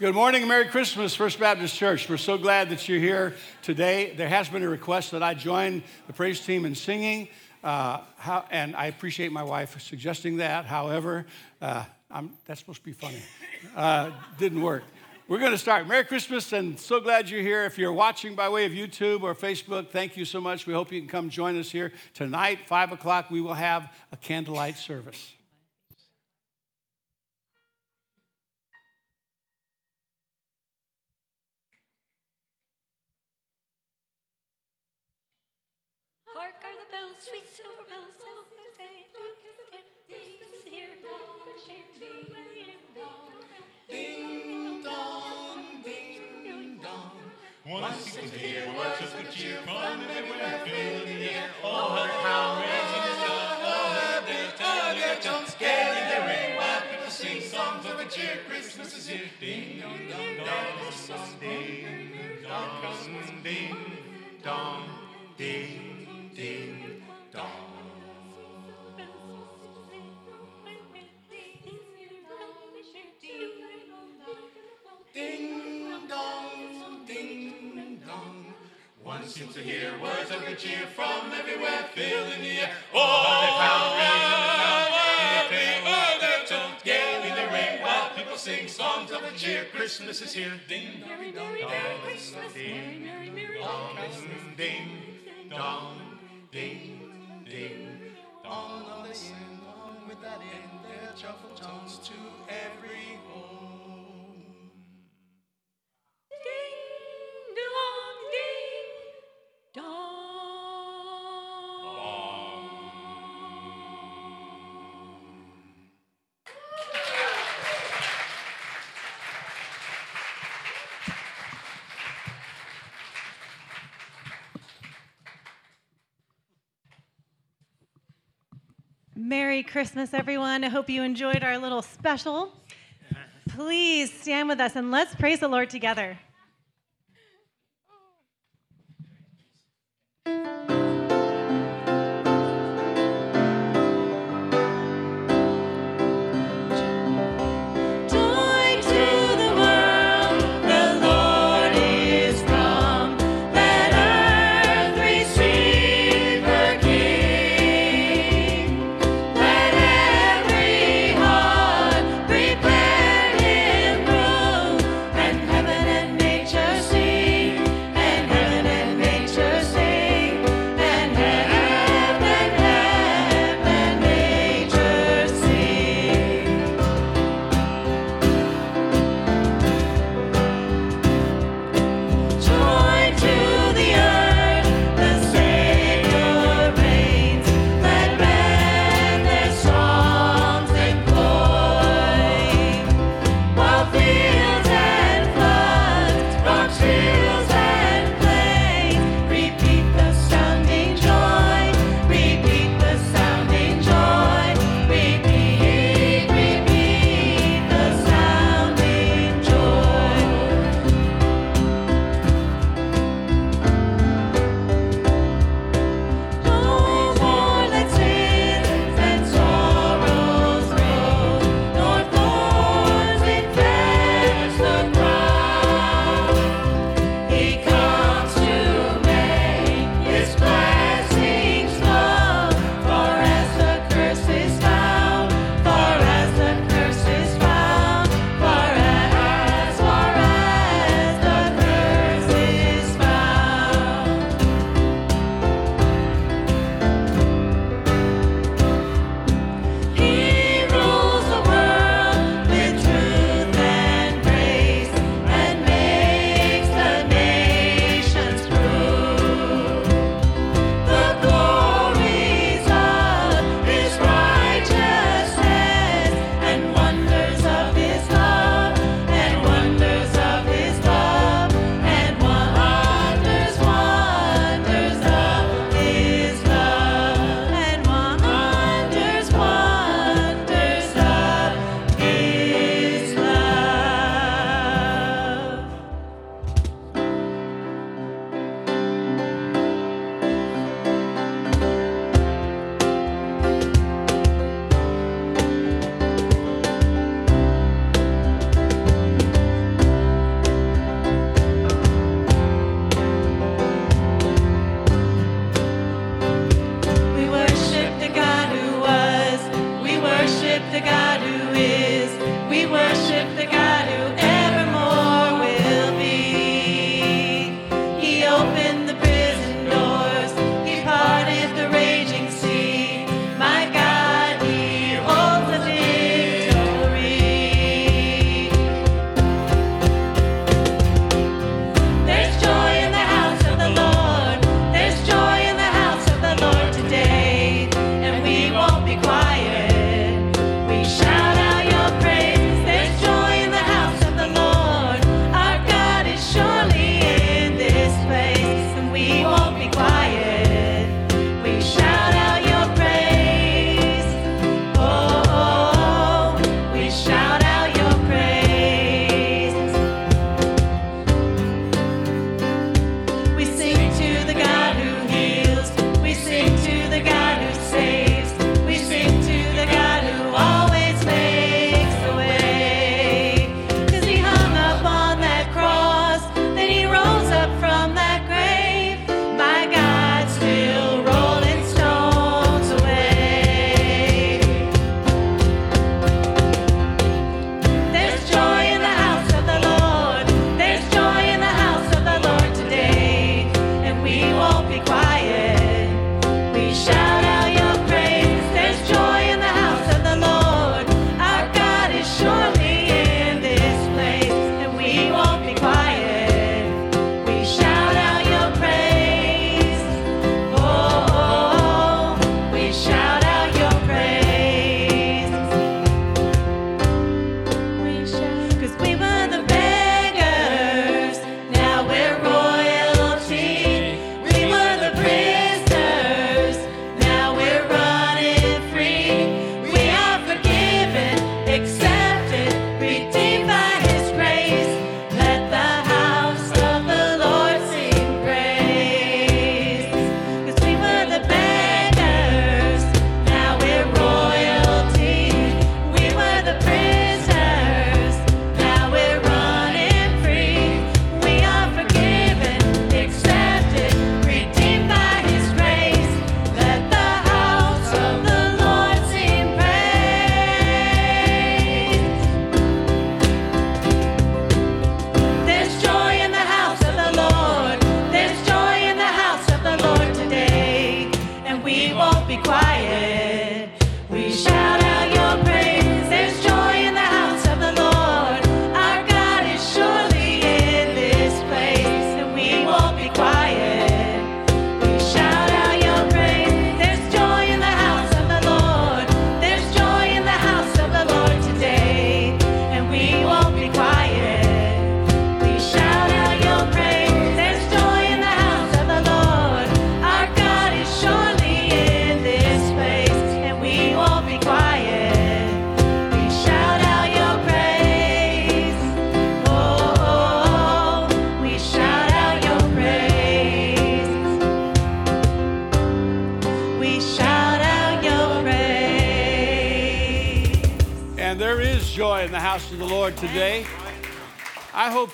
Good morning Merry Christmas, First Baptist Church. We're so glad that you're here today. There has been a request that I join the praise team in singing, uh, how, and I appreciate my wife suggesting that. However, uh, that's supposed to be funny. Uh, didn't work. We're going to start. Merry Christmas, and so glad you're here. If you're watching by way of YouTube or Facebook, thank you so much. We hope you can come join us here tonight, 5 o'clock. We will have a candlelight service. Once you can hear what just good cheer from everywhere, fill the air. Oh, how raising is love, oh, tongue, their tongues, getting their ring while people sing songs of a cheer. Christmas is here. Ding dong, dong, dong, ding dong, ding dong, ding ding. Ding One seems to hear words of good cheer from everywhere, filling the air. Oh, they found raising the town. their tones gaily they ring while people sing songs of good cheer. Christmas is here. Ding dong, ding dong, ding dong, ding dong, ding ding. On on they sing on with that in their joyful tones to every home. Merry Christmas, everyone. I hope you enjoyed our little special. Please stand with us and let's praise the Lord together.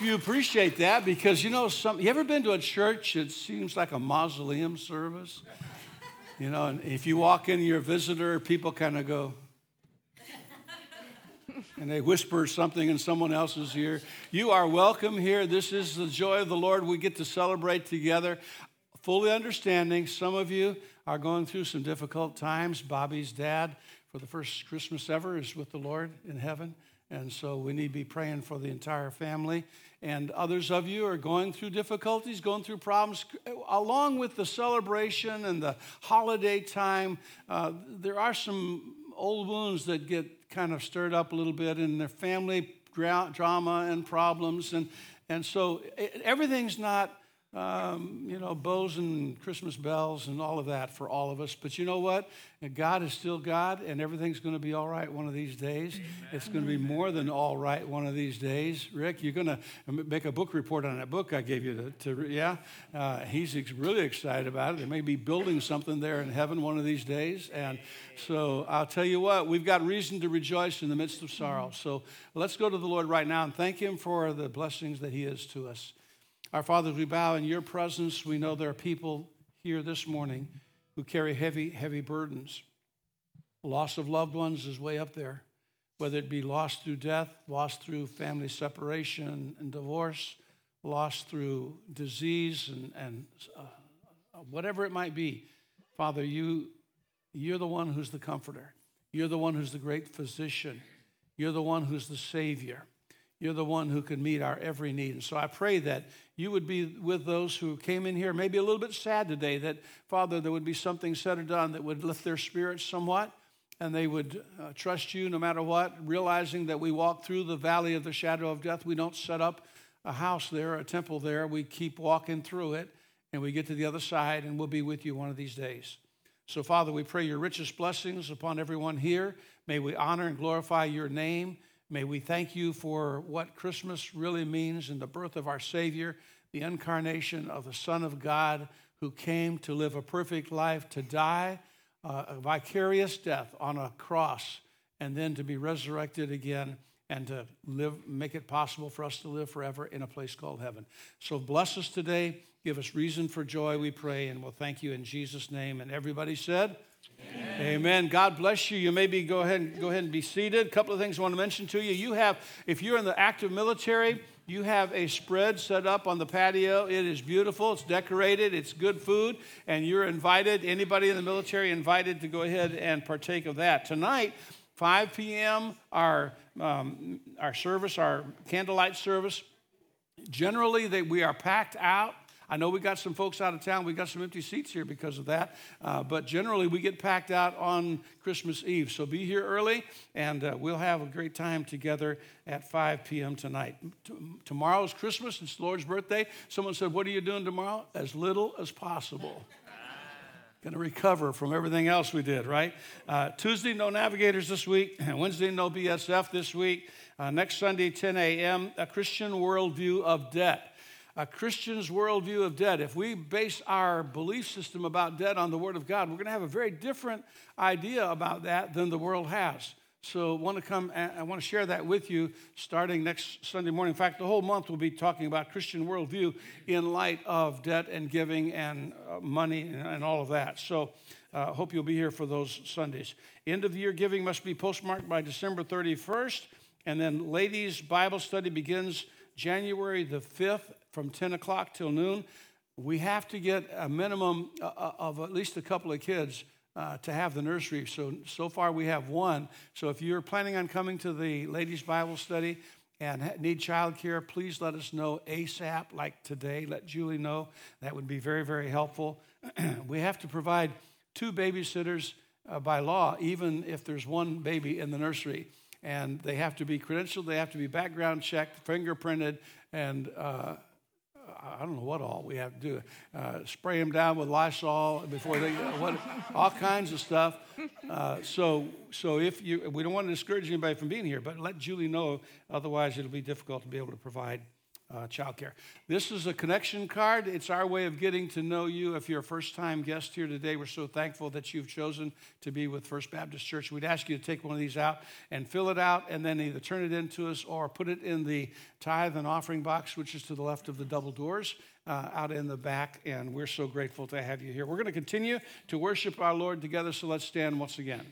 Hope you appreciate that because you know some you ever been to a church it seems like a mausoleum service? You know, and if you walk in, you're a visitor, people kind of go, and they whisper something in someone else's ear. You are welcome here. This is the joy of the Lord. We get to celebrate together, fully understanding some of you are going through some difficult times. Bobby's dad, for the first Christmas ever, is with the Lord in heaven. And so we need to be praying for the entire family. And others of you are going through difficulties, going through problems. Along with the celebration and the holiday time, uh, there are some old wounds that get kind of stirred up a little bit in their family drama and problems. And, and so it, everything's not um, you know, bows and Christmas bells and all of that for all of us. But you know what? God is still God, and everything's going to be all right one of these days. Amen. It's going to be more than all right one of these days. Rick, you're going to make a book report on that book I gave you to, to yeah? Uh, he's ex- really excited about it. They may be building something there in heaven one of these days. And so I'll tell you what, we've got reason to rejoice in the midst of sorrow. So let's go to the Lord right now and thank Him for the blessings that He is to us. Our Father, we bow in your presence. We know there are people here this morning who carry heavy, heavy burdens. Loss of loved ones is way up there, whether it be lost through death, lost through family separation and divorce, lost through disease, and, and uh, whatever it might be. Father, you, you're the one who's the comforter. You're the one who's the great physician. You're the one who's the Savior. You're the one who can meet our every need. And so I pray that you would be with those who came in here, maybe a little bit sad today, that, Father, there would be something said or done that would lift their spirits somewhat, and they would uh, trust you no matter what, realizing that we walk through the valley of the shadow of death. We don't set up a house there, a temple there. We keep walking through it, and we get to the other side, and we'll be with you one of these days. So, Father, we pray your richest blessings upon everyone here. May we honor and glorify your name. May we thank you for what Christmas really means in the birth of our Savior, the incarnation of the Son of God who came to live a perfect life, to die a vicarious death on a cross, and then to be resurrected again and to live, make it possible for us to live forever in a place called heaven. So bless us today. Give us reason for joy, we pray, and we'll thank you in Jesus' name. And everybody said, Amen. God bless you. You maybe go ahead and go ahead and be seated. A couple of things I want to mention to you. You have, if you're in the active military, you have a spread set up on the patio. It is beautiful. It's decorated. It's good food, and you're invited. Anybody in the military invited to go ahead and partake of that tonight. 5 p.m. Our um, our service, our candlelight service. Generally, we are packed out. I know we got some folks out of town. We got some empty seats here because of that. Uh, but generally, we get packed out on Christmas Eve. So be here early, and uh, we'll have a great time together at 5 p.m. tonight. T- Christmas. It's the Lord's birthday. Someone said, What are you doing tomorrow? As little as possible. Going to recover from everything else we did, right? Uh, Tuesday, no navigators this week. Wednesday, no BSF this week. Uh, next Sunday, 10 a.m., a Christian worldview of debt a Christian's worldview of debt, if we base our belief system about debt on the Word of God, we're going to have a very different idea about that than the world has. So, I want to come I want to share that with you starting next Sunday morning. In fact, the whole month we'll be talking about Christian worldview in light of debt and giving and uh, money and, all of that. So, I uh, hope you'll be here for those Sundays. End of year giving must be postmarked by December 31st, and then ladies' Bible study begins January the 5th from 10 o'clock till noon, we have to get a minimum uh, uh, of at least a couple of kids uh, to have the nursery. So, so far we have one. So if you're planning on coming to the ladies' Bible study and need childcare, please let us know ASAP, like today. Let Julie know. That would be very, very helpful. we have to provide two babysitters by law, even if there's one baby in the nursery. And they have to be credentialed, they have to be background checked, fingerprinted, and uh, I don't know what all we have to do. Uh, spray them down with Lysol before they, uh, what, all kinds of stuff. Uh, so, so if you, we don't want to discourage anybody from being here, but let Julie know. Otherwise, it'll be difficult to be able to provide uh, childcare. This is a connection card. It's our way of getting to know you. If you're a first time guest here today, we're so thankful that you've chosen to be with First Baptist Church. We'd ask you to take one of these out and fill it out and then either turn it into us or put it in the tithe and offering box, which is to the left of the double doors. Uh, out in the back, and we're so grateful to have you here. We're going to continue to worship our Lord together, so let's stand once again.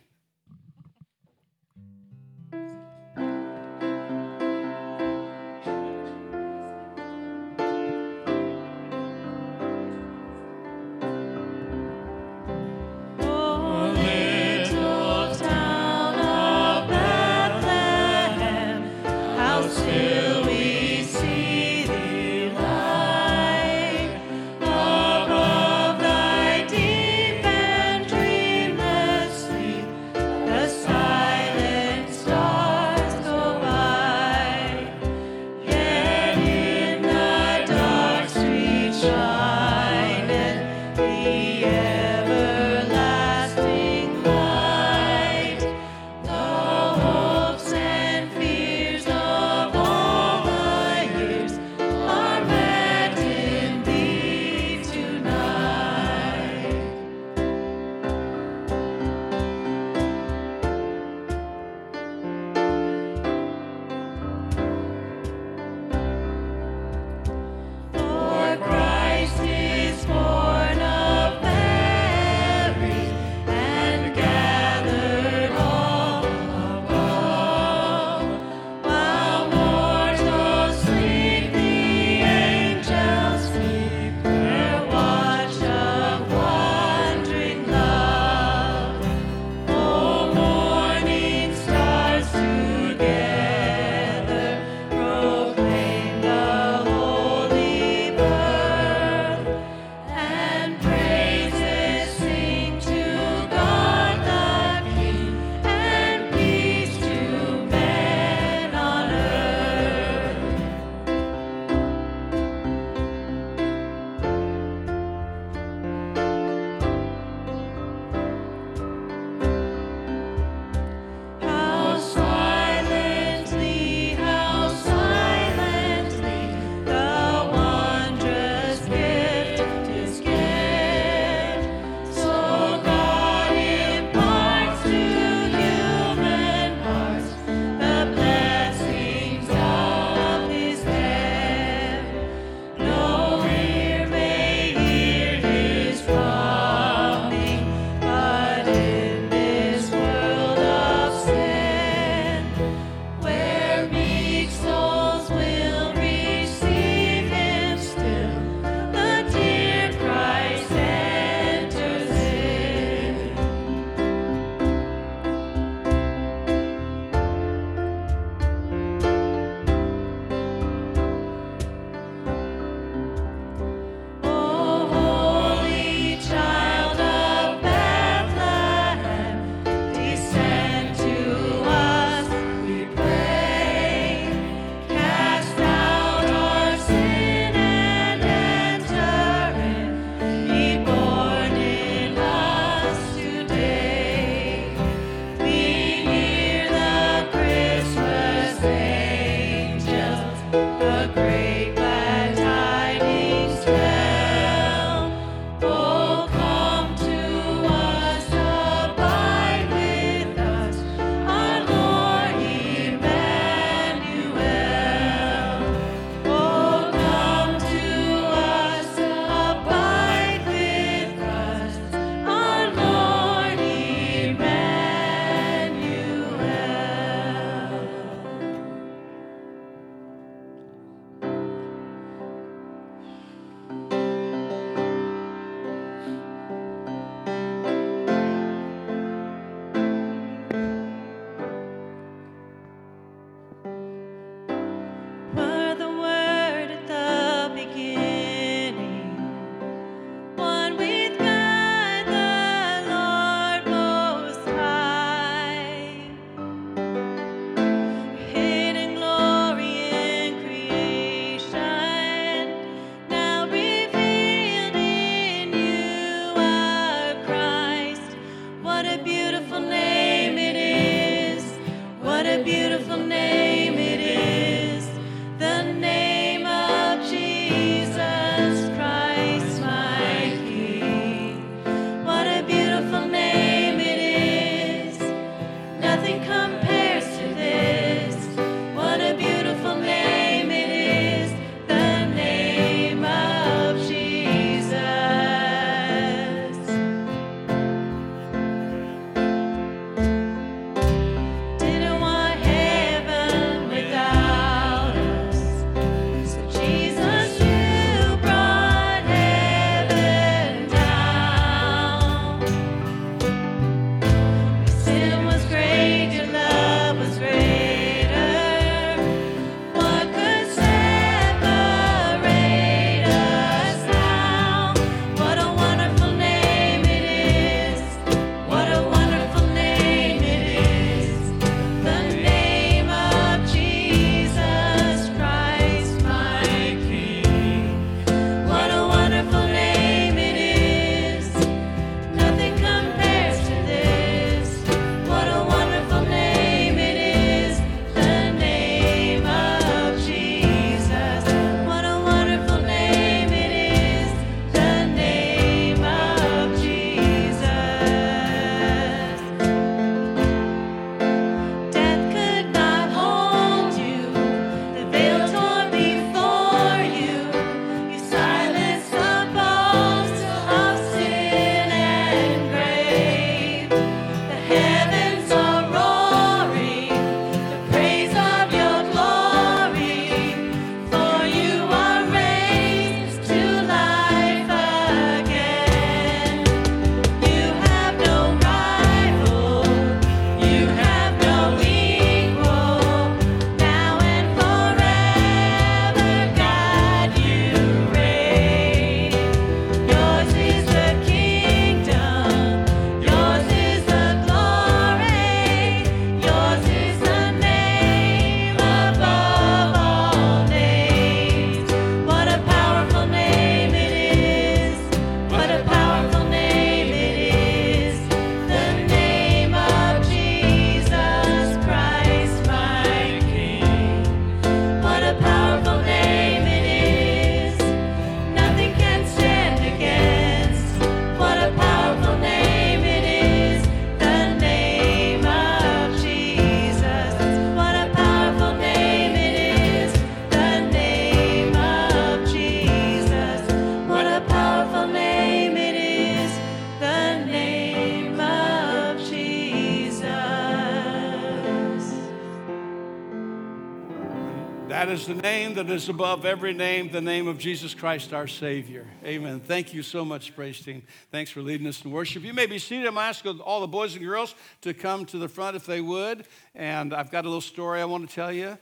The name that is above every name, the name of Jesus Christ, our Savior. Amen. Thank you so much, praise team. Thanks for leading us in worship. You may be seated. I'm asking all the boys and girls to come to the front if they would. And I've got a little story I want to tell you.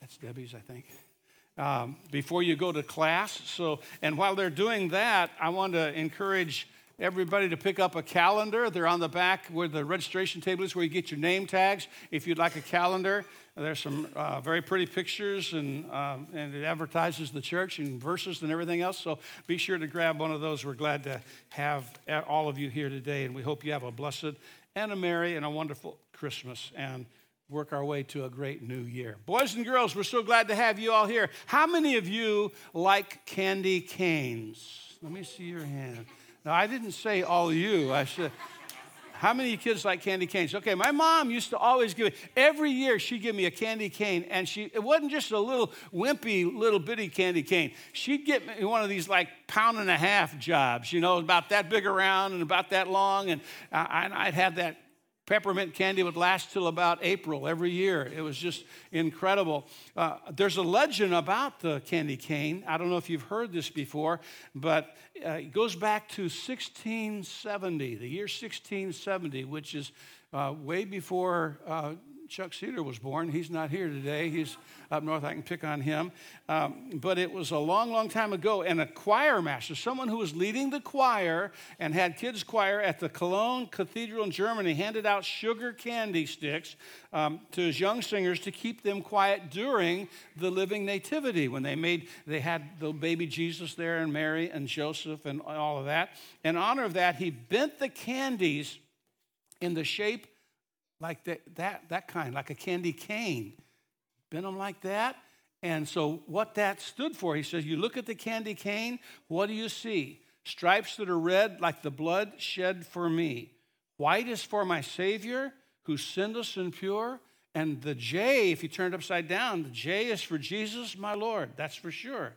That's Debbie's, I think. Um, before you go to class. So, and while they're doing that, I want to encourage everybody to pick up a calendar. They're on the back where the registration table is, where you get your name tags. If you'd like a calendar, there's some uh, very pretty pictures, and um, and it advertises the church and verses and everything else. So be sure to grab one of those. We're glad to have all of you here today, and we hope you have a blessed and a merry and a wonderful Christmas. And work our way to a great new year. Boys and girls, we're so glad to have you all here. How many of you like candy canes? Let me see your hand. Now, I didn't say all you. I said, how many kids like candy canes? Okay, my mom used to always give me, every year she'd give me a candy cane, and she, it wasn't just a little wimpy, little bitty candy cane. She'd get me one of these like pound and a half jobs, you know, about that big around and about that long, and I, I'd have that peppermint candy would last till about April every year. It was just incredible. Uh, there's a legend about the candy cane. I don't know if you've heard this before, but uh, it goes back to 1670, the year 1670, which is uh, way before uh, Chuck Cedar was born. He's not here today. He's up north. I can pick on him. Um, but it was a long, long time ago. And a choir master, someone who was leading the choir and had kids' choir at the Cologne Cathedral in Germany, handed out sugar candy sticks um, to his young singers to keep them quiet during the living nativity when they made, they had the baby Jesus there and Mary and Joseph and all of that. In honor of that, he bent the candies in the shape like that, that, that kind, like a candy cane. Bent them like that, And so, what that stood for, he says, You look at the candy cane, what do you see? Stripes that are red like the blood shed for me. White is for my Savior, who's sinless and pure. And the J, if you turn it upside down, the J is for Jesus, my Lord. That's for sure.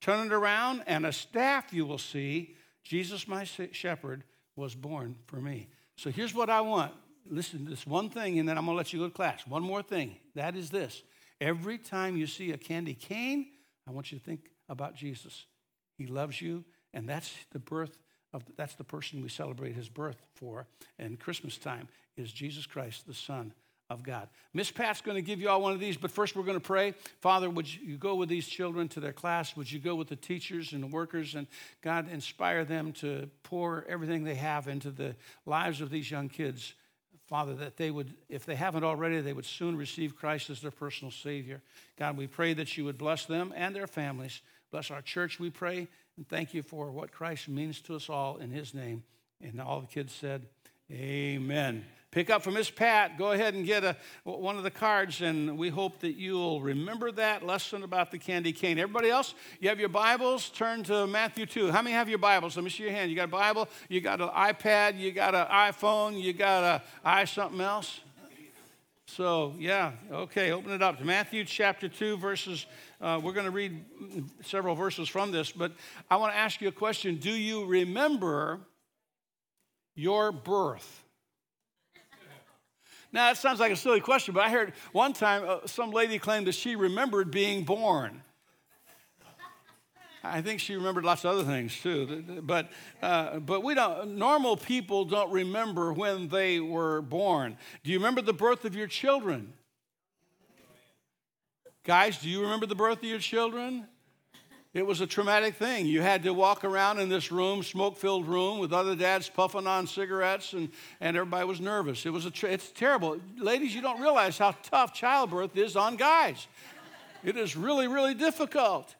Turn it around, and a staff you will see. Jesus, my shepherd, was born for me. So here's what I want. Listen to this one thing, and then I'm going to let you go to class. One more thing. That is this. Every time you see a candy cane, I want you to think about Jesus. He loves you, and that's the birth of that's the person we celebrate his birth for. And Christmas time is Jesus Christ, the Son of God. Miss Pat's going to give you all one of these, but first we're going to pray. Father, would you go with these children to their class? Would you go with the teachers and the workers and God inspire them to pour everything they have into the lives of these young kids? Father, that they would, if they haven't already, they would soon receive Christ as their personal Savior. God, we pray that you would bless them and their families. Bless our church, we pray, and thank you for what Christ means to us all in His name. And all the kids said, Amen. Pick up from Miss Pat. Go ahead and get a, one of the cards, and we hope that you'll remember that lesson about the candy cane. Everybody else, you have your Bibles? Turn to Matthew 2. How many have your Bibles? Let me see your hand. You got a Bible? You got an iPad? You got an iPhone? You got a i something else? So, yeah, okay, open it up to Matthew chapter 2, verses. Uh, we're going to read several verses from this, but I want to ask you a question. Do you remember your birth? Now, that sounds like a silly question, but I heard one time uh, some lady claimed that she remembered being born. I think she remembered lots of other things too. But, uh, but we don't, normal people don't remember when they were born. Do you remember the birth of your children? Guys, do you remember the birth of your children? It was a traumatic thing. You had to walk around in this room, smoke filled room, with other dads puffing on cigarettes, and, and everybody was nervous. It was a tra- it's terrible. Ladies, you don't realize how tough childbirth is on guys. It is really, really difficult.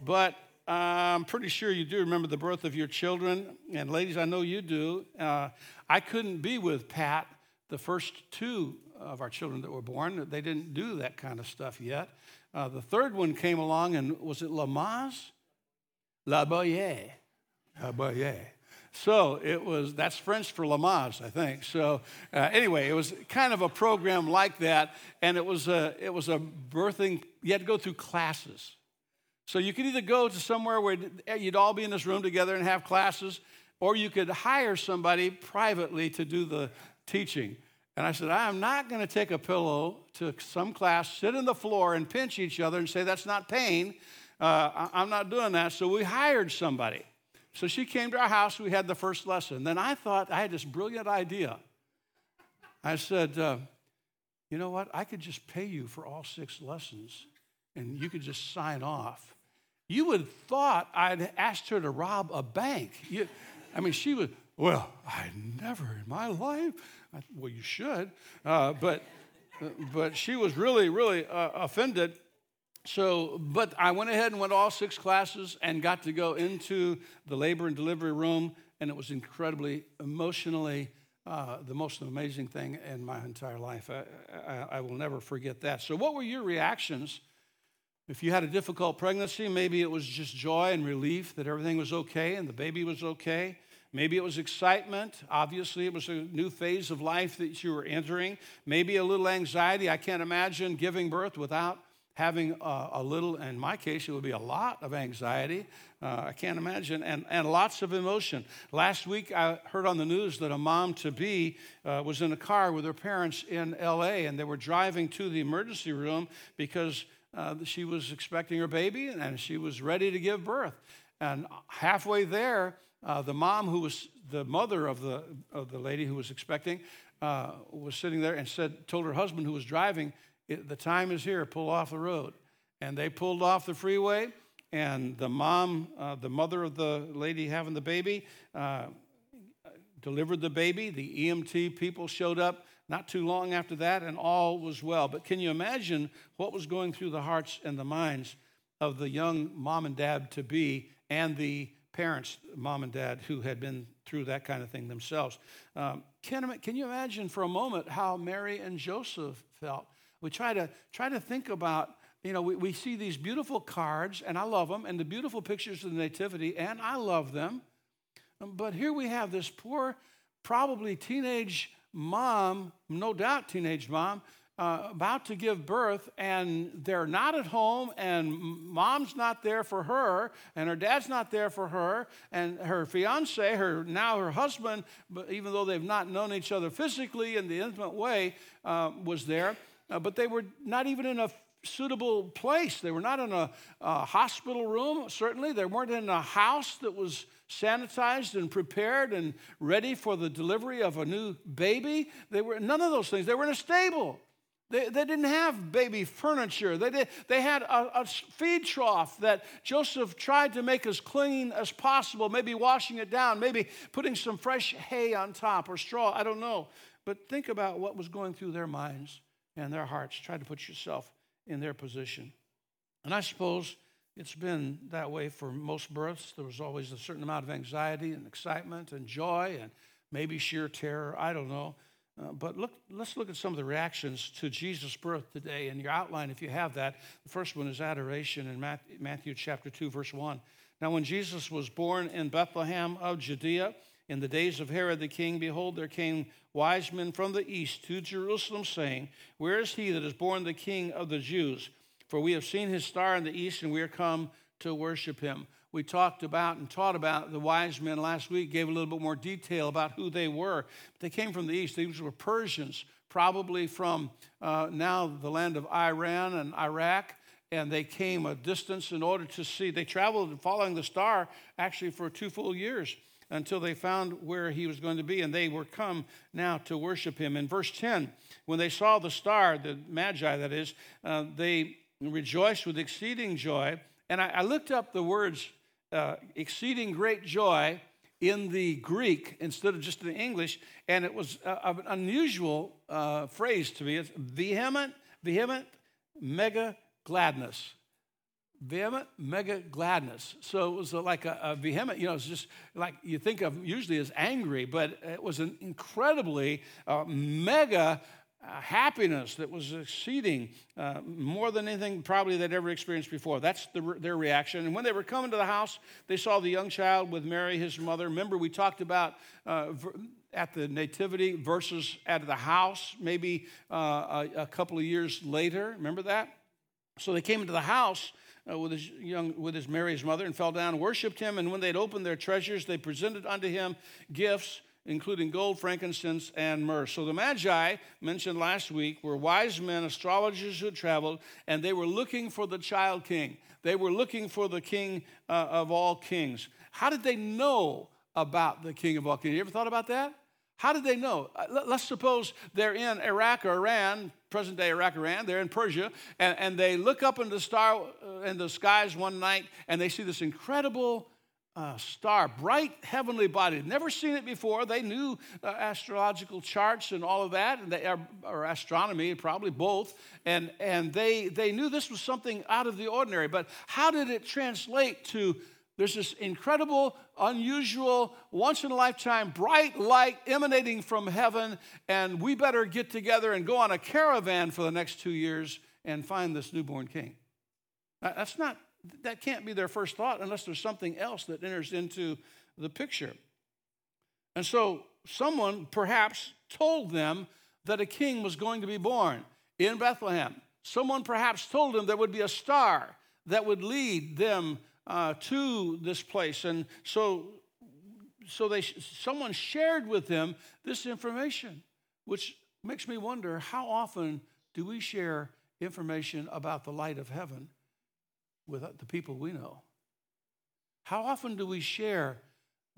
But uh, I'm pretty sure you do remember the birth of your children. And ladies, I know you do. Uh, I couldn't be with Pat the first two of our children that were born. They didn't do that kind of stuff yet. Uh, the third one came along, and was it Lamaze? La Boyer. La Boyer. So it was, that's French for Lamaze, I think. So uh, anyway, it was kind of a program like that, and it was a, it was a birthing, you had to go through classes. So you could either go to somewhere where you'd all be in this room together and have classes, or you could hire somebody privately to do the teaching. And I said, I am not going to take a pillow to some class, sit on the floor, and pinch each other and say, that's not pain. Uh, I'm not doing that. So we hired somebody. So she came to our house. We had the first lesson. Then I thought I had this brilliant idea. I said, uh, you know what? I could just pay you for all six lessons, and you could just sign off. You would have thought I'd asked her to rob a bank. You, I mean, she was, well, I never in my life I, well, you should. Uh, but, but she was really, really uh, offended. So, but I went ahead and went all six classes and got to go into the labor and delivery room, and it was incredibly emotionally uh, the most amazing thing in my entire life. I, I, I, will never forget that. So, what were your reactions? If you had a difficult pregnancy, maybe it was just joy and relief that everything was okay and the baby was okay. Maybe it was excitement. Obviously, it was a new phase of life that you were entering. Maybe a little anxiety. I can't imagine giving birth without having a, a little, in my case, it would be a lot of anxiety. Uh, I can't imagine, and, and lots of emotion. Last week, I heard on the news that a mom to be uh, was in a car with her parents in LA, and they were driving to the emergency room because uh, she was expecting her baby and she was ready to give birth. And halfway there, uh, the mom, who was the mother of the, of the lady who was expecting, uh, was sitting there and said, told her husband who was driving, The time is here, pull off the road. And they pulled off the freeway, and the mom, uh, the mother of the lady having the baby, uh, delivered the baby. The EMT people showed up not too long after that, and all was well. But can you imagine what was going through the hearts and the minds of the young mom and dad to be and the parents, mom and dad, who had been through that kind of thing themselves. Um, can, can you imagine for a moment how Mary and Joseph felt? We try to try to think about you know, we, we see these beautiful cards, and I love them, and the beautiful pictures of the Nativity, and I love them. But here we have this poor, probably teenage mom, no doubt teenage mom, uh, about to give birth, and they're not at home, and mom's not there for her, and her dad's not there for her, and her fiance, her now her husband, but even though they've not known each other physically in the intimate way, uh, was there, uh, but they were not even in a suitable place. They were not in a, a hospital room, certainly. They weren't in a house that was sanitized and prepared and ready for the delivery of a new baby. They were none of those things. They were in a stable. They, they didn't have baby furniture. They, did, they had a, a feed trough that Joseph tried to make as clean as possible, maybe washing it down, maybe putting some fresh hay on top or straw. I don't know. But think about what was going through their minds and their hearts. Try to put yourself in their position. And I suppose it's been that way for most births. There was always a certain amount of anxiety and excitement and joy and maybe sheer terror. I don't know. Uh, but look, let's look at some of the reactions to Jesus' birth today. In your outline, if you have that, the first one is adoration in Matthew, Matthew chapter 2, verse 1. Now, when Jesus was born in Bethlehem of Judea, in the days of Herod the king, behold, there came wise men from the east to Jerusalem, saying, Where is he that is born the king of the Jews? For we have seen his star in the east, and we are come to worship him. We talked about and taught about the wise men last week, gave a little bit more detail about who they were. They came from the east. These were Persians, probably from uh, now the land of Iran and Iraq. And they came a distance in order to see. They traveled following the star actually for two full years until they found where he was going to be, and they were come now to worship him. In verse 10, when they saw the star, the Magi that is, uh, they rejoiced with exceeding joy. And I, I looked up the words uh, exceeding great joy in the Greek instead of just in the English, and it was uh, an unusual uh, phrase to me. It's vehement, vehement, mega gladness. Vehement, mega gladness. So it was like a, a vehement, you know, it's just like you think of usually as angry, but it was an incredibly uh, mega uh, happiness that was exceeding uh, more than anything probably they'd ever experienced before. That's the, their reaction. And when they were coming to the house, they saw the young child with Mary, his mother. Remember, we talked about uh, at the nativity versus at the house, maybe uh, a, a couple of years later. Remember that? So they came into the house. Uh, with his young with his Mary's mother and fell down worshipped him and when they'd opened their treasures they presented unto him gifts including gold, frankincense, and myrrh. So the Magi, mentioned last week, were wise men, astrologers who traveled, and they were looking for the child king. They were looking for the king uh, of all kings. How did they know about the king of all kings? You ever thought about that? How did they know? Uh, let's suppose they're in Iraq or Iran, present day Iraq, or Iran, they're in Persia, and, and they look up in the star uh, in the skies one night and they see this incredible uh, star, bright heavenly body. Never seen it before. They knew uh, astrological charts and all of that, and they, or astronomy, probably both. And, and they, they knew this was something out of the ordinary. But how did it translate to there's this incredible, unusual, once in a lifetime bright light emanating from heaven, and we better get together and go on a caravan for the next two years and find this newborn king? That's not that can't be their first thought unless there's something else that enters into the picture. And so someone perhaps told them that a king was going to be born in Bethlehem. Someone perhaps told them there would be a star that would lead them uh, to this place. And so, so they, someone shared with them this information, which makes me wonder how often do we share information about the light of heaven with the people we know? How often do we share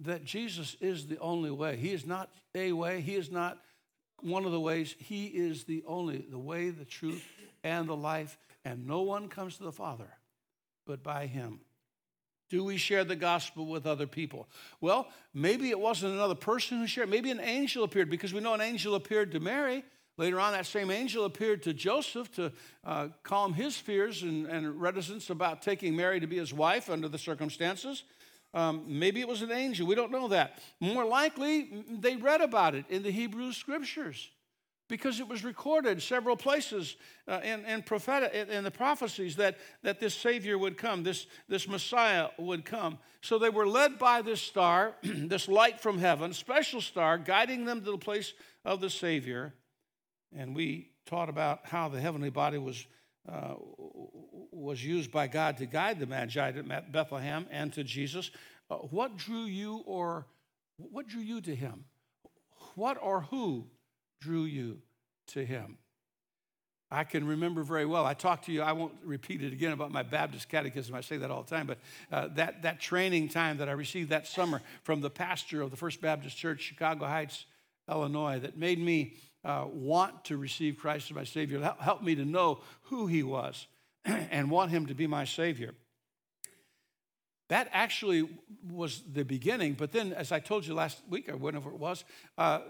that Jesus is the only way? He is not a way, He is not one of the ways. He is the only, the way, the truth, and the life, and no one comes to the Father but by Him. Do we share the gospel with other people? Well, maybe it wasn't another person who shared. Maybe an angel appeared because we know an angel appeared to Mary. Later on, that same angel appeared to Joseph to uh, calm his fears and, and, reticence about taking Mary to be his wife under the circumstances. Um, maybe it was an angel. We don't know that. More likely, they read about it in the Hebrew scriptures. because it was recorded several places uh, in, in, prophetic, in the prophecies that, that this Savior would come, this, this Messiah would come. So they were led by this star, this light from heaven, special star, guiding them to the place of the Savior. And we taught about how the heavenly body was, uh, was used by God to guide the Magi to Bethlehem and to Jesus. Uh, what drew you or what drew you to him? What or who drew you to him? I can remember very well. I talked to you, I won't repeat it again about my Baptist catechism. I say that all the time, but uh, that, that training time that I received that summer from the pastor of the First Baptist Church, Chicago Heights, Illinois, that made me uh, want to receive Christ as my Savior, Help me to know who He was and want Him to be my Savior. That actually was the beginning, but then, as I told you last week or whenever it was, uh,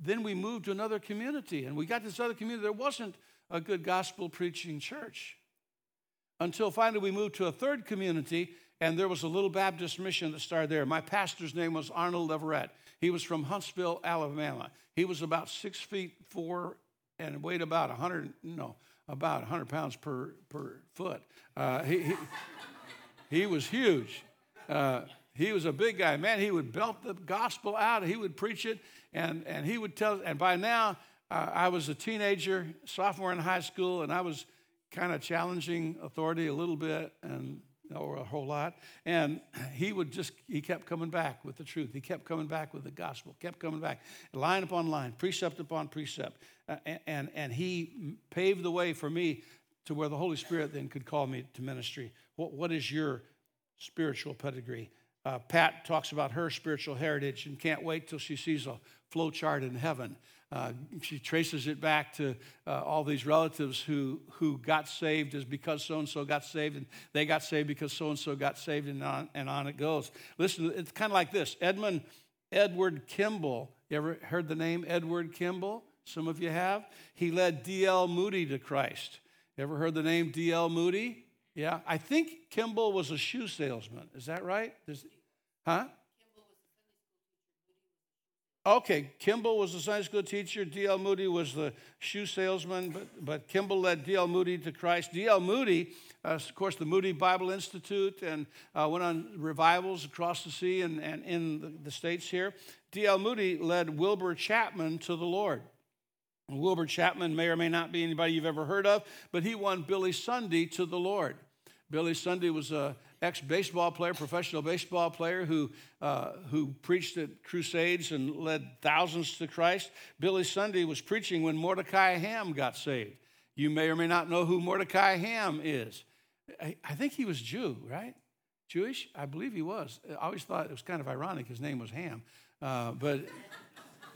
then we moved to another community, and we got to this other community. There wasn't a good gospel preaching church until finally we moved to a third community, and there was a little Baptist mission that started there. My pastor's name was Arnold Everett. He was from Huntsville, Alabama. He was about six feet four and weighed about 100, no, about 100 pounds per, per foot. Uh, he, he, he, was huge. Uh, he was a big guy. Man, he would belt the gospel out. He would preach it, and, and he would tell. And by now, uh, I was a teenager, sophomore in high school, and I was kind of challenging authority a little bit. And or a whole lot. And he would just, he kept coming back with the truth. He kept coming back with the gospel, kept coming back, line upon line, precept upon precept. Uh, and, and he paved the way for me to where the Holy Spirit then could call me to ministry. What, what is your spiritual pedigree? Uh, Pat talks about her spiritual heritage and can't wait till she sees a flow chart in heaven. Uh, she traces it back to uh, all these relatives who, who got saved is because so and so got saved, and they got saved because so and so got saved, and on, and on it goes. Listen, it's kind of like this Edmund Edward Kimball. You ever heard the name Edward Kimball? Some of you have. He led D.L. Moody to Christ. You ever heard the name D.L. Moody? Yeah. I think Kimball was a shoe salesman. Is that right? Huh? Okay, Kimball was the Sunday school teacher. D.L. Moody was the shoe salesman, but, but Kimball led D.L. Moody to Christ. D.L. Moody, uh, of course, the Moody Bible Institute, and uh, went on revivals across the sea and, and in the, the States here. D.L. Moody led Wilbur Chapman to the Lord. Wilbur Chapman may or may not be anybody you've ever heard of, but he won Billy Sunday to the Lord. Billy Sunday was a ex baseball player, professional baseball player who, uh, who preached at crusades and led thousands to Christ. Billy Sunday was preaching when Mordecai Ham got saved. You may or may not know who Mordecai Ham is. I, I think he was Jew, right? Jewish? I believe he was. I always thought it was kind of ironic his name was Ham. Uh, but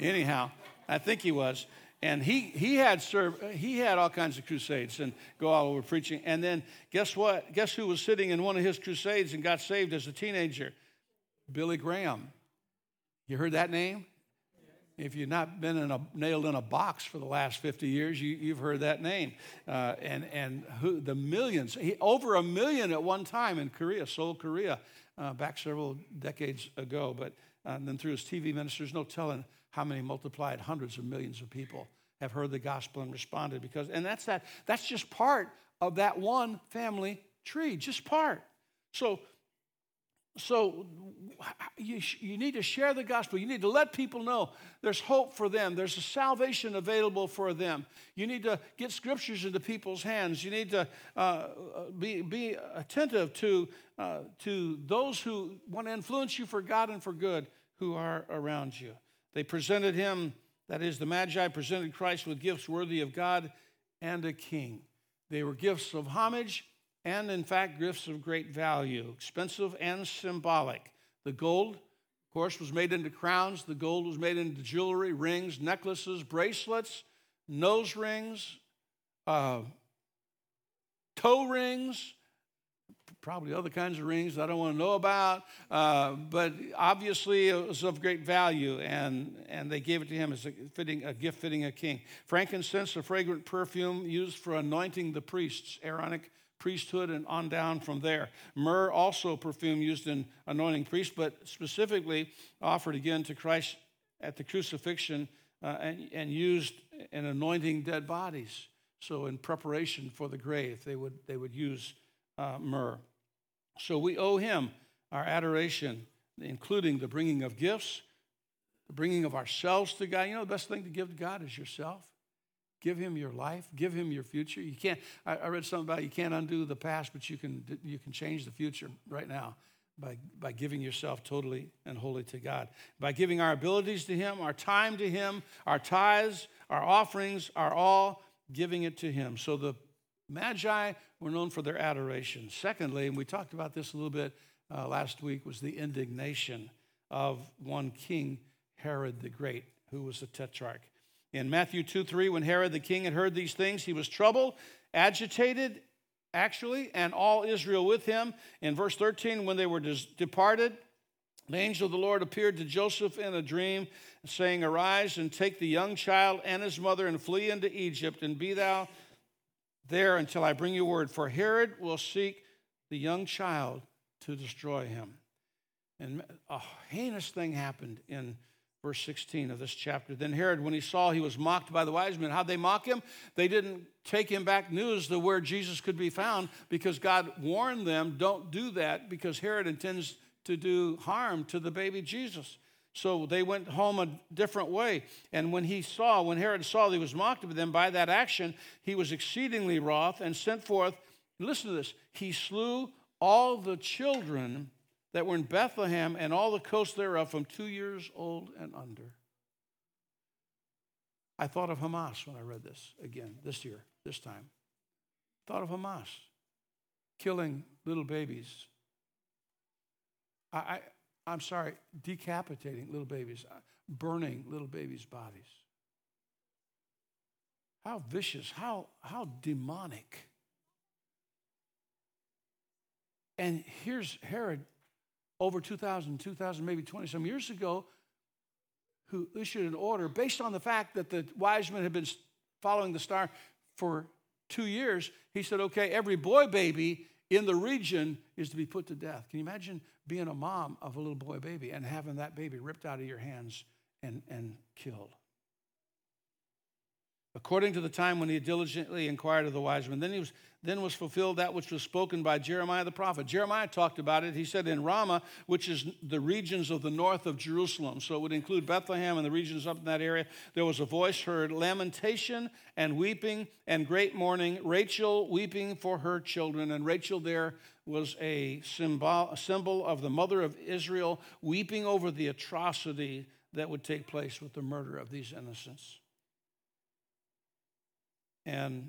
anyhow, I think he was and he, he had served, he had all kinds of crusades and go all over preaching. And then guess what? Guess who was sitting in one of his crusades and got saved as a teenager? Billy Graham. You heard that name? If you've not been in a, nailed in a box for the last 50 years, you, have heard that name. Uh, and and who, the millions, he, over a million at one time in Korea, Seoul, Korea, uh, back several decades ago. But uh, then through his TV ministers, no telling how many multiplied hundreds of millions of people have heard the gospel and responded because and that's that that's just part of that one family tree just part. So so you, you need to share the gospel. You need to let people know there's hope for them. There's a salvation available for them. You need to get scriptures into people's hands. You need to uh, be, be attentive to, uh, to those who want to influence you for god and for good who are around you they presented him, that is, the Magi presented Christ with gifts worthy of God and a king. They were gifts of homage and, in fact, gifts of great value, expensive and symbolic. The gold, of course, was made into crowns, the gold was made into jewelry, rings, necklaces, bracelets, nose rings, uh, toe rings, probably other kinds of rings I don't want to know about, uh, but obviously it was of great value, and, and they gave it to him as a, fitting, a gift fitting a king. Frankincense, a fragrant perfume used for anointing the priests, Aaronic priesthood, and on down from there. Myrrh, also perfume used in anointing priests, but specifically offered again to Christ at the crucifixion uh, and, and, used in anointing dead bodies. So, in preparation for the grave, they would, they would use uh, myrrh. So, we owe him our adoration, including the bringing of gifts, the bringing of ourselves to God. You know, the best thing to give to God is yourself. Give him your life. Give him your future. You can't. I, I read something about you can't undo the past, but you can. You can change the future right now by by giving yourself totally and wholly to God. By giving our abilities to Him, our time to Him, our tithes, our offerings, our all giving it to Him. So the Magi were known for their adoration. Secondly, and we talked about this a little bit uh, last week, was the indignation of one king, Herod the Great, who was a tetrarch. In Matthew 2 3, when Herod the king had heard these things, he was troubled, agitated, actually, and all Israel with him. In verse 13, when they were departed, the angel of the Lord appeared to Joseph in a dream, saying, Arise and take the young child and his mother and flee into Egypt, and be thou there until I bring you word. For Herod will seek the young child to destroy him. And a heinous thing happened in verse 16 of this chapter. Then Herod, when he saw he was mocked by the wise men, how'd they mock him? They didn't take him back news to where Jesus could be found because God warned them, don't do that because Herod intends to do harm to the baby Jesus. So they went home a different way. And when he saw, when Herod saw that he was mocked of them by that action, he was exceedingly wroth and sent forth, listen to this, he slew all the children that were in Bethlehem and all the coast thereof from two years old and under. I thought of Hamas when I read this again this year, this time. Thought of Hamas killing little babies. I, I, I'm sorry, decapitating little babies, uh, burning little babies' bodies. How vicious, how, how demonic. And here's Herod over 2,000, 2,000, maybe 20 some years ago, who issued an order based on the fact that the wise men had been following the star for two years. He said, okay, every boy baby in the region is to be put to death. Can you imagine being a mom of a little boy baby and having that baby ripped out of your hands and, and killed? According to the time when he diligently inquired of the wise men. Then, he was, then was fulfilled that which was spoken by Jeremiah the prophet. Jeremiah talked about it. He said, In Ramah, which is the regions of the north of Jerusalem, so it would include Bethlehem and the regions up in that area, there was a voice heard, lamentation and weeping and great mourning, Rachel weeping for her children. And Rachel there was a symbol, a symbol of the mother of Israel weeping over the atrocity that would take place with the murder of these innocents and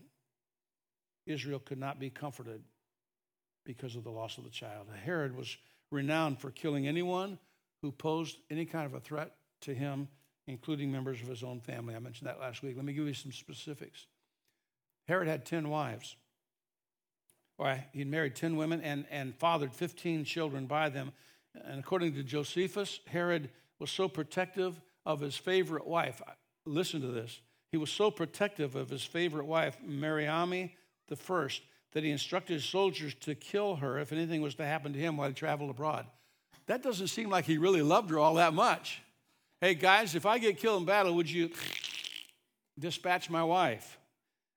Israel could not be comforted because of the loss of the child. Herod was renowned for killing anyone who posed any kind of a threat to him, including members of his own family. I mentioned that last week. Let me give you some specifics. Herod had 10 wives. Well, he'd married 10 women and, and fathered 15 children by them. And according to Josephus, Herod was so protective of his favorite wife. Listen to this. He was so protective of his favorite wife, the first, that he instructed his soldiers to kill her if anything was to happen to him while he traveled abroad. That doesn't seem like he really loved her all that much. Hey, guys, if I get killed in battle, would you dispatch my wife?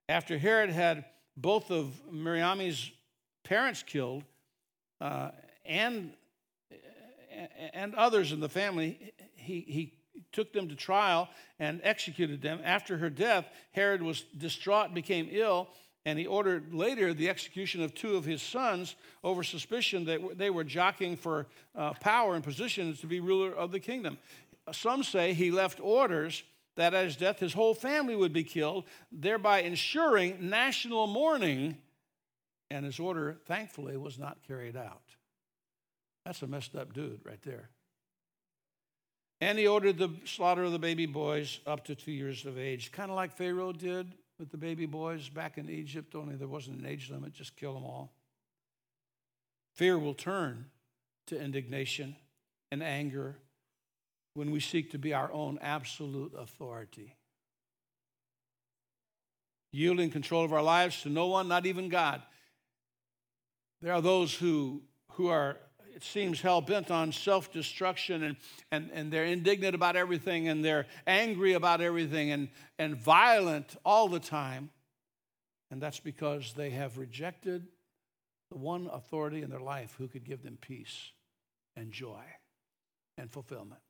After Herod had both of Mariamne's parents killed uh, and, and others in the family, he, he took them to trial and executed them. After her death, Herod was distraught, became ill, and he ordered later the execution of two of his sons over suspicion that they were jockeying for uh, power and positions to be ruler of the kingdom. Some say he left orders that at his death his whole family would be killed, thereby ensuring national mourning, and his order, thankfully, was not carried out. That's a messed up dude right there. And he ordered the slaughter of the baby boys up to two years of age, kind of like Pharaoh did with the baby boys back in Egypt, only there wasn't an age limit, just kill them all. Fear will turn to indignation and anger when we seek to be our own absolute authority. Yielding control of our lives to no one, not even God. There are those who, who are it seems hell bent on self destruction and, and, and they're indignant about everything and they're angry about everything and, and violent all the time. And that's because they have rejected the one authority in their life who could give them peace and joy and fulfillment.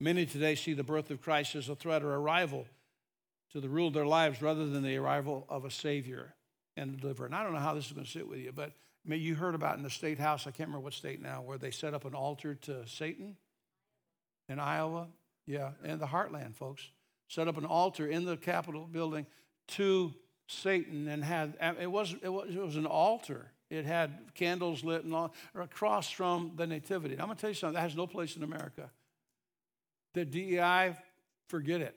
Many today see the birth of Christ as a threat or a rival to the rule of their lives rather than the arrival of a Savior and deliverer. And I don't know how this is going to sit with you, but maybe you heard about in the state house, I can't remember what state now, where they set up an altar to Satan in Iowa. Yeah, in the heartland, folks. Set up an altar in the Capitol building to Satan and had, it was, it was, it was an altar. It had candles lit and all, across from the Nativity. And I'm going to tell you something, that has no place in America. The DEI, forget it.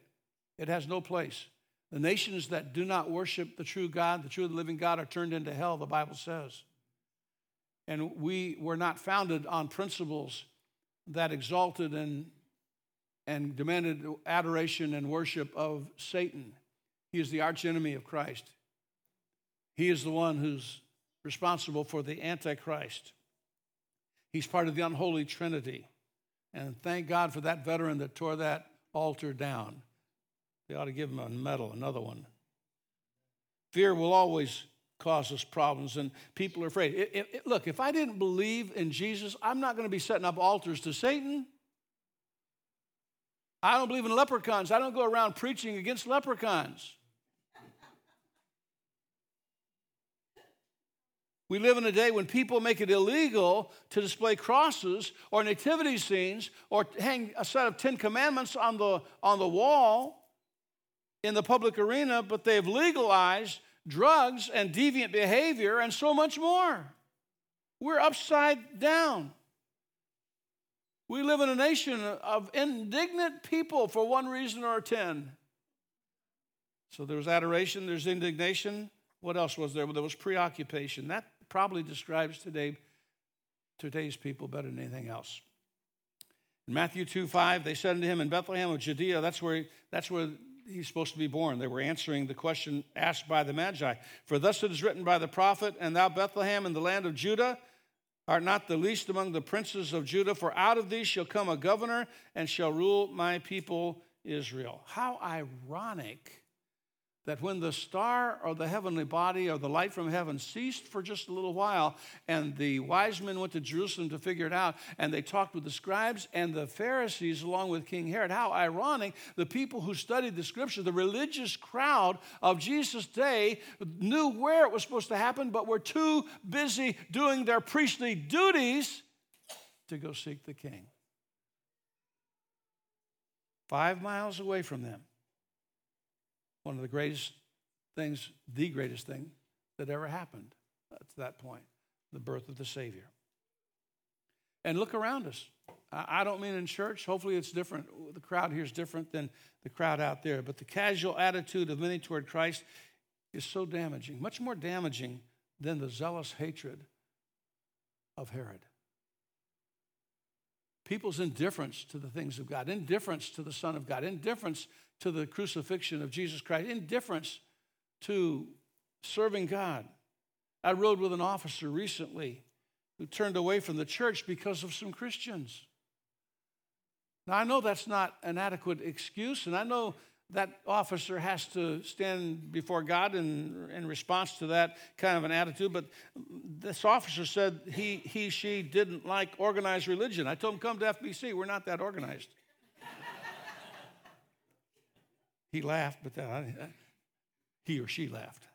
It has no place. The nations that do not worship the true God, the true living God, are turned into hell, the Bible says. And we were not founded on principles that exalted and, and demanded adoration and worship of Satan. He is the archenemy of Christ. He is the one who's responsible for the Antichrist. He's part of the unholy Trinity. And thank God for that veteran that tore that altar down. They ought to give him a medal, another one. Fear will always cause us problems, and people are afraid. It, it, it, look, if I didn't believe in Jesus, I'm not going to be setting up altars to Satan. I don't believe in leprechauns. I don't go around preaching against leprechauns. We live in a day when people make it illegal to display crosses or nativity scenes or hang a set of Ten Commandments on the, on the wall in the public arena, but they've legalized drugs and deviant behavior and so much more. We're upside down. We live in a nation of indignant people for one reason or ten. So there's adoration, there's indignation. What else was there? Well, there was preoccupation. That probably describes today, today's people better than anything else. In Matthew 2 5, they said unto him in Bethlehem of Judea, that's where, that's where he's supposed to be born. They were answering the question asked by the Magi. For thus it is written by the prophet, And thou, Bethlehem, in the land of Judah, art not the least among the princes of Judah, for out of thee shall come a governor and shall rule my people Israel. How ironic that when the star or the heavenly body or the light from heaven ceased for just a little while, and the wise men went to Jerusalem to figure it out, and they talked with the scribes and the Pharisees along with King Herod. How ironic the people who studied the scripture, the religious crowd of Jesus' day, knew where it was supposed to happen, but were too busy doing their priestly duties to go seek the king. Five miles away from them one of the greatest things, the greatest thing that ever happened to that point the birth of the Savior. And look around us. I don't mean in church. Hopefully, it's different. The crowd here is different than the crowd out there. But the casual attitude of many toward Christ is so damaging, much more damaging than the zealous hatred of Herod. People's indifference to the things of God, indifference to the Son of God, indifference to the crucifixion of Jesus Christ, indifference to serving God. I rode with an officer recently who turned away from the church because of some Christians. Now, I know that's not an adequate excuse, and I know that officer has to stand before God in, in response to that kind of an attitude. But this officer said he, he, she didn't like organized religion. I told him, come to FBC. We're not that organized. He laughed, but that, he or she laughed.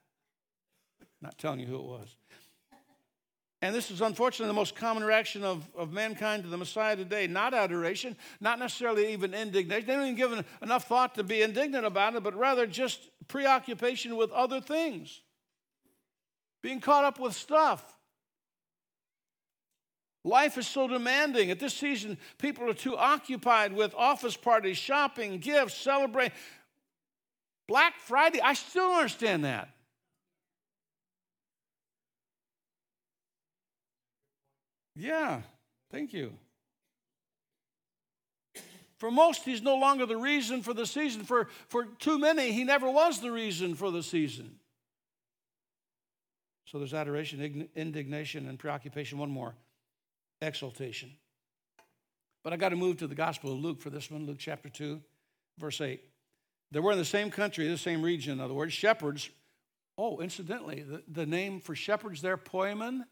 Not telling you who it was. And this is unfortunately the most common reaction of, of mankind to the Messiah today. Not adoration, not necessarily even indignation. They don't even give enough thought to be indignant about it, but rather just preoccupation with other things. Being caught up with stuff. Life is so demanding. At this season, people are too occupied with office parties, shopping, gifts, celebrating. Black Friday, I still don't understand that. Yeah, thank you. For most, he's no longer the reason for the season. For, for too many, he never was the reason for the season. So there's adoration, indignation, and preoccupation. One more exaltation. But I got to move to the Gospel of Luke for this one, Luke chapter 2, verse 8. They were in the same country, the same region, in other words, shepherds. Oh, incidentally, the, the name for shepherds there, poimen,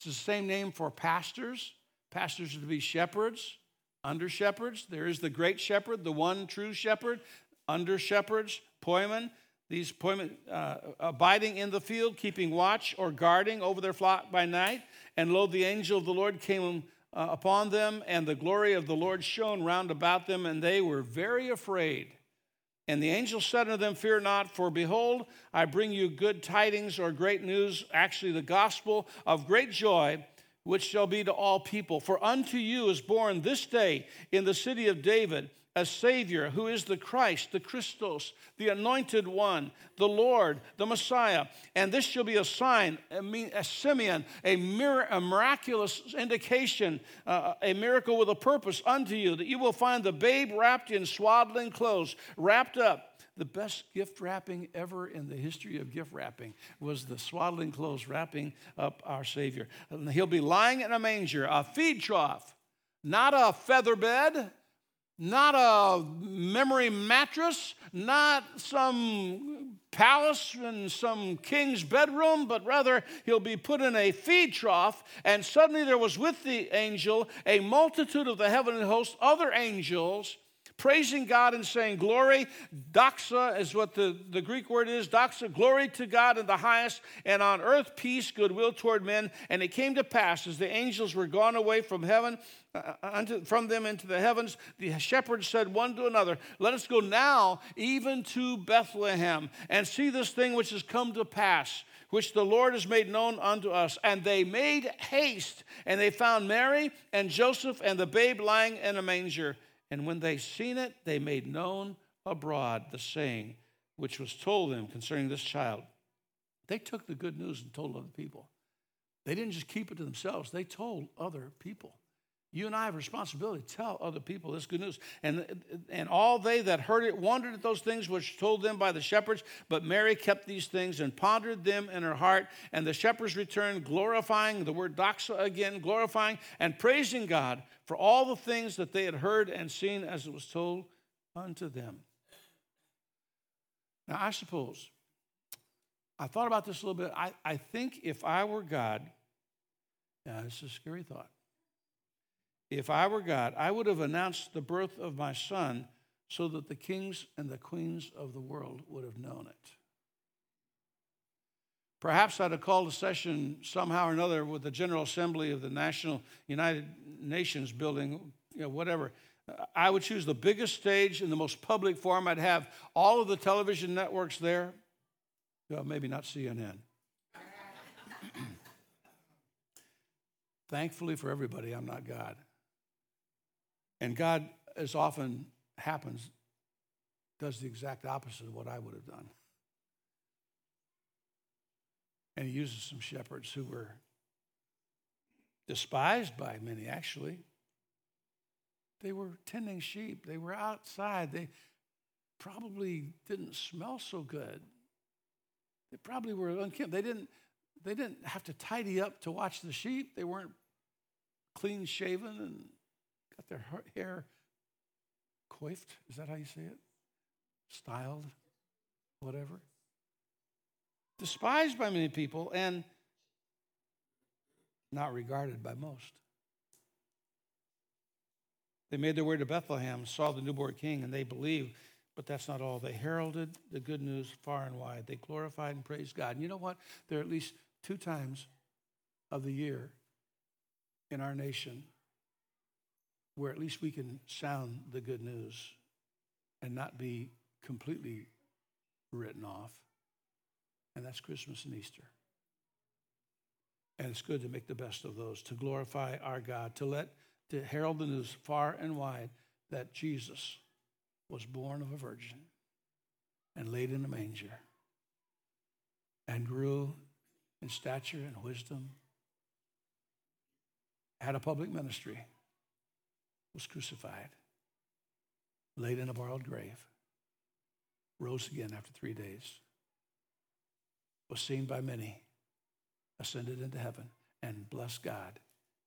it's the same name for pastors. Pastors are to be shepherds, under shepherds. There is the great shepherd, the one true shepherd, under shepherds, poimen. These poimen uh, abiding in the field, keeping watch or guarding over their flock by night. And lo, the angel of the Lord came uh, upon them, and the glory of the Lord shone round about them, and they were very afraid. And the angel said unto them, Fear not, for behold, I bring you good tidings or great news, actually the gospel of great joy, which shall be to all people. For unto you is born this day in the city of David a Savior who is the Christ, the Christos, the Anointed One, the Lord, the Messiah. And this shall be a sign, a semeion, a, mir- a miraculous indication, uh, a miracle with a purpose unto you, that you will find the babe wrapped in swaddling clothes, wrapped up. The best gift wrapping ever in the history of gift wrapping was the swaddling clothes wrapping up our Savior. And he'll be lying in a manger, a feed trough, not a feather bed, not a memory mattress, not some palace in some king's bedroom, but rather he'll be put in a feed trough. And suddenly there was with the angel a multitude of the heavenly host, other angels, praising God and saying, Glory, doxa is what the, the Greek word is, doxa, glory to God in the highest, and on earth peace, goodwill toward men. And it came to pass as the angels were gone away from heaven, uh, uh, unto, from them into the heavens, the shepherds said one to another, Let us go now even to Bethlehem and see this thing which has come to pass, which the Lord has made known unto us. And they made haste, and they found Mary and Joseph and the babe lying in a manger. And when they seen it, they made known abroad the saying which was told them concerning this child. They took the good news and told other people. They didn't just keep it to themselves, they told other people. You and I have responsibility to tell other people this good news. And, and all they that heard it wondered at those things which told them by the shepherds. But Mary kept these things and pondered them in her heart. And the shepherds returned, glorifying, the word doxa again, glorifying and praising God for all the things that they had heard and seen as it was told unto them. Now, I suppose, I thought about this a little bit. I, I think if I were God, yeah, this is a scary thought. If I were God, I would have announced the birth of my son so that the kings and the queens of the world would have known it. Perhaps I'd have called a session somehow or another with the General Assembly of the National United Nations building, you know, whatever. I would choose the biggest stage in the most public forum. I'd have all of the television networks there. Well, maybe not CNN. Thankfully for everybody, I'm not God. And God, as often happens, does the exact opposite of what I would have done. And he uses some shepherds who were despised by many, actually. They were tending sheep, they were outside. They probably didn't smell so good. They probably were unkempt. They didn't, they didn't have to tidy up to watch the sheep. They weren't clean shaven and got their hair coiffed. Is that how you say it? Styled, whatever despised by many people, and not regarded by most. They made their way to Bethlehem, saw the newborn king, and they believed. But that's not all. They heralded the good news far and wide. They glorified and praised God. And you know what? There are at least two times of the year in our nation where at least we can sound the good news and not be completely written off and that's Christmas and Easter. And it's good to make the best of those, to glorify our God, to let, to herald the news far and wide that Jesus was born of a virgin and laid in a manger and grew in stature and wisdom, had a public ministry, was crucified, laid in a borrowed grave, rose again after three days was seen by many, ascended into heaven, and bless God,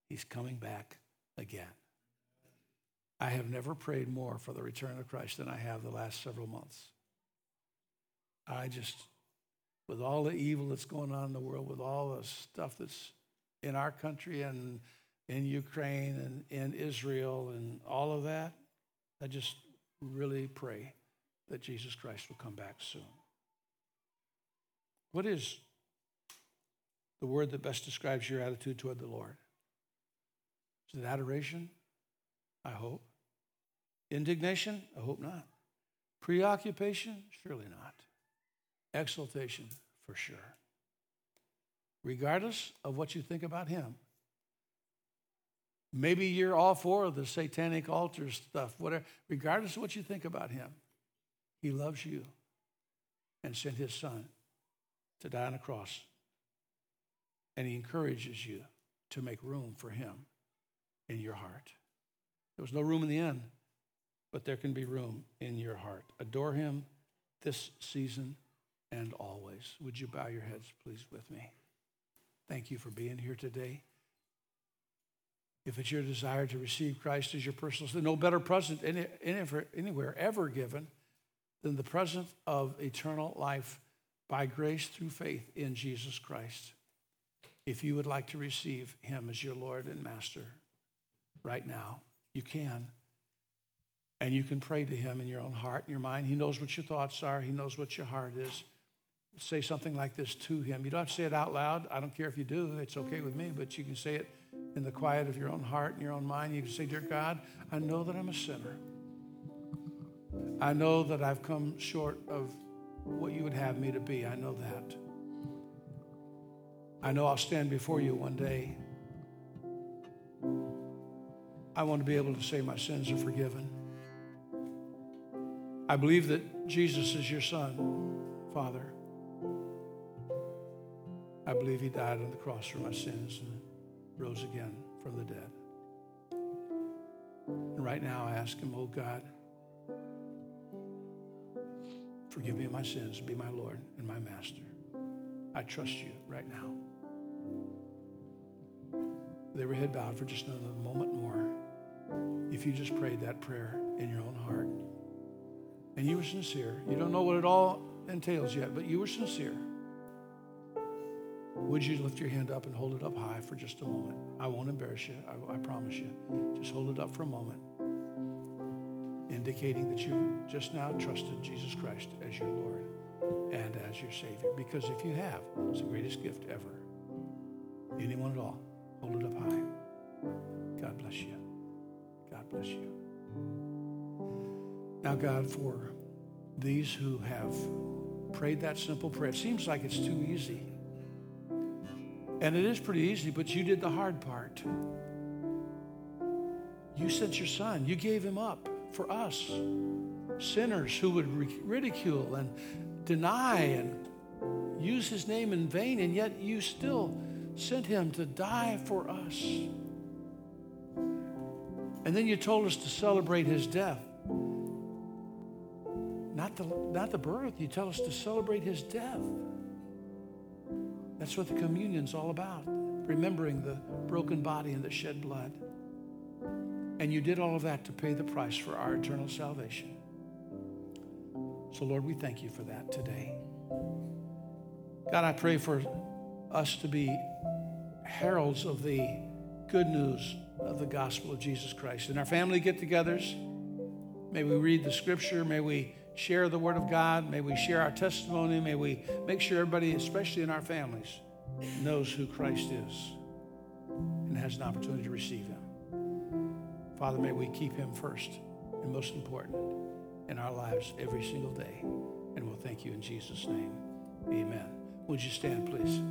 He's coming back again. I have never prayed more for the return of Christ than I have the last several months. I just, with all the evil that's going on in the world, with all the stuff that's in our country and in Ukraine and in Israel and all of that, I just really pray that Jesus Christ will come back soon. What is the word that best describes your attitude toward the Lord? Is it adoration? I hope. Indignation? I hope not. Preoccupation? Surely not. Exaltation? For sure. Regardless of what you think about Him, maybe you're all for the satanic altar stuff, whatever. Regardless of what you think about Him, He loves you and sent His Son to die on a cross. And He encourages you to make room for Him in your heart. There was no room in the end, but there can be room in your heart. Adore him this season and always. Would you bow your heads, please, with me? Thank you for being here today. If it's your desire to receive Christ as your personal, Savior. no better present any, anywhere ever given than the present of eternal life by grace through faith in Jesus Christ. If you would like to receive him as your Lord and Master, right now. You can. And you can pray to him in your own heart and your mind. He knows what your thoughts are, he knows what your heart is. Say something like this to him. You don't have to say it out loud. I don't care if you do, it's okay with me, but you can say it in the quiet of your own heart and your own mind. You can say, Dear God, I know that I'm a sinner. I know that I've come short of what you would have me to be. I know that. I know I'll stand before you one day I want to be able to say my sins are forgiven. I believe that Jesus is your son, Father. I believe he died on the cross for my sins rose again from the dead. And right now I ask him, oh God, forgive me my sins, be my Lord and my master. I trust you right now. With every head bowed for just another moment more if you just prayed that prayer in your own heart and you were sincere. You don't know what it all entails yet, but you were sincere. Would you lift your hand up and hold it up high for just a moment? I won't embarrass you, I, I promise you. Just hold it up for a moment, indicating that you just now trusted Jesus Christ as your Lord and as your Savior. Because if you have, it's the greatest gift ever. Anyone at all, hold it up high. God bless you. God bless you. Now, God, for these who have prayed that simple prayer, it seems like it's too easy. And it is pretty easy, but you did the hard part. You sent your son, you gave him up for us, sinners who would ridicule and deny and use his name in vain, and yet you still sent him to die for us. And then you told us to celebrate his death. Not the, not the birth, you tell us to celebrate his death. That's what the communion's all about, remembering the broken body and the shed blood. And you did all of that to pay the price for our eternal salvation. So, Lord, we thank you for that today. God, I pray for us to be heralds of the good news of the gospel of Jesus Christ. In our family get togethers, may we read the scripture, may we share the word of God, may we share our testimony, may we make sure everybody, especially in our families, knows who Christ is and has an opportunity to receive him. Father, may we keep him first and most important in our lives every single day. And we'll thank you in Jesus' name. Amen. Would you stand, please?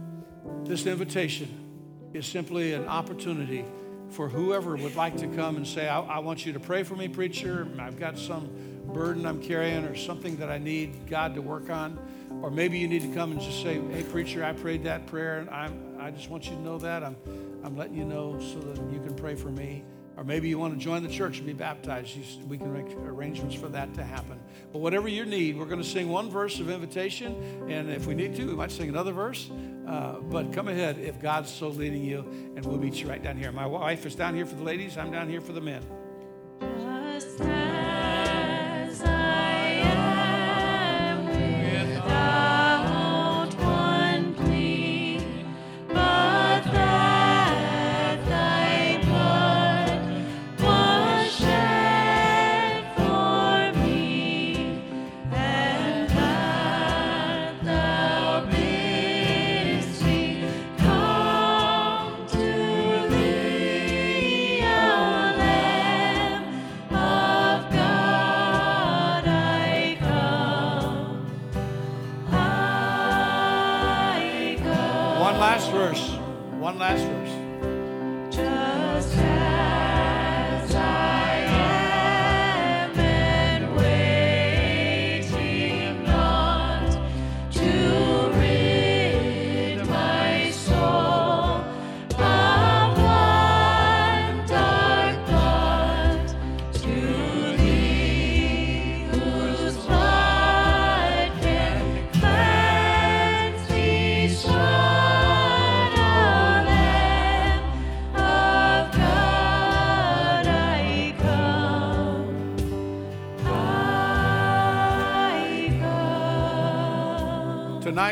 This invitation is simply an opportunity for whoever would like to come and say, I, I, want you to pray for me, preacher. I've got some burden I'm carrying or something that I need God to work on. Or maybe you need to come and just say, Hey, preacher, I prayed that prayer and I'm, I just want you to know that. I'm, I'm letting you know so that you can pray for me. Or maybe you want to join the church and be baptized, we can make arrangements for that to happen. But whatever your need, we're going to sing one verse of invitation, and if we need to, we might sing another verse. Uh, but come ahead if God's so leading you, and we'll meet you right down here. My wife is down here for the ladies, I'm down here for the men.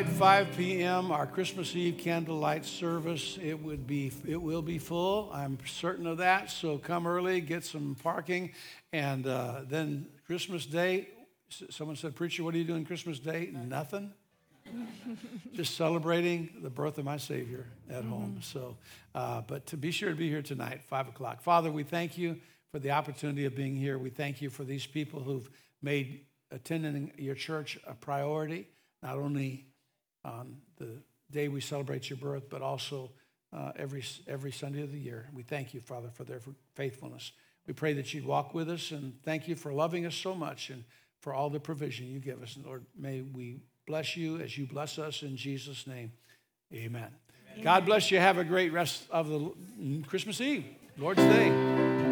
Tonight, 5 p.m., our Christmas Eve candlelight service. It would be, it will be full. I'm certain of that. So come early, get some parking, and uh, then Christmas Day. Someone said, "Preacher, what are you doing Christmas Day?" Nothing. Just celebrating the birth of my Savior at home. So, uh, but to be sure to be here tonight, five o'clock. Father, we thank you for the opportunity of being here. We thank you for these people who've made attending your church a priority, not only on the day we celebrate your birth, but also uh, every, every Sunday of the year. We thank you, Father, for their faithfulness. We pray that you'd walk with us and thank you for loving us so much and for all the provision you give us. And Lord, may we bless you as you bless us in Jesus' name. Amen. God bless you. Have a great rest of the Christmas Eve, Lord's Day.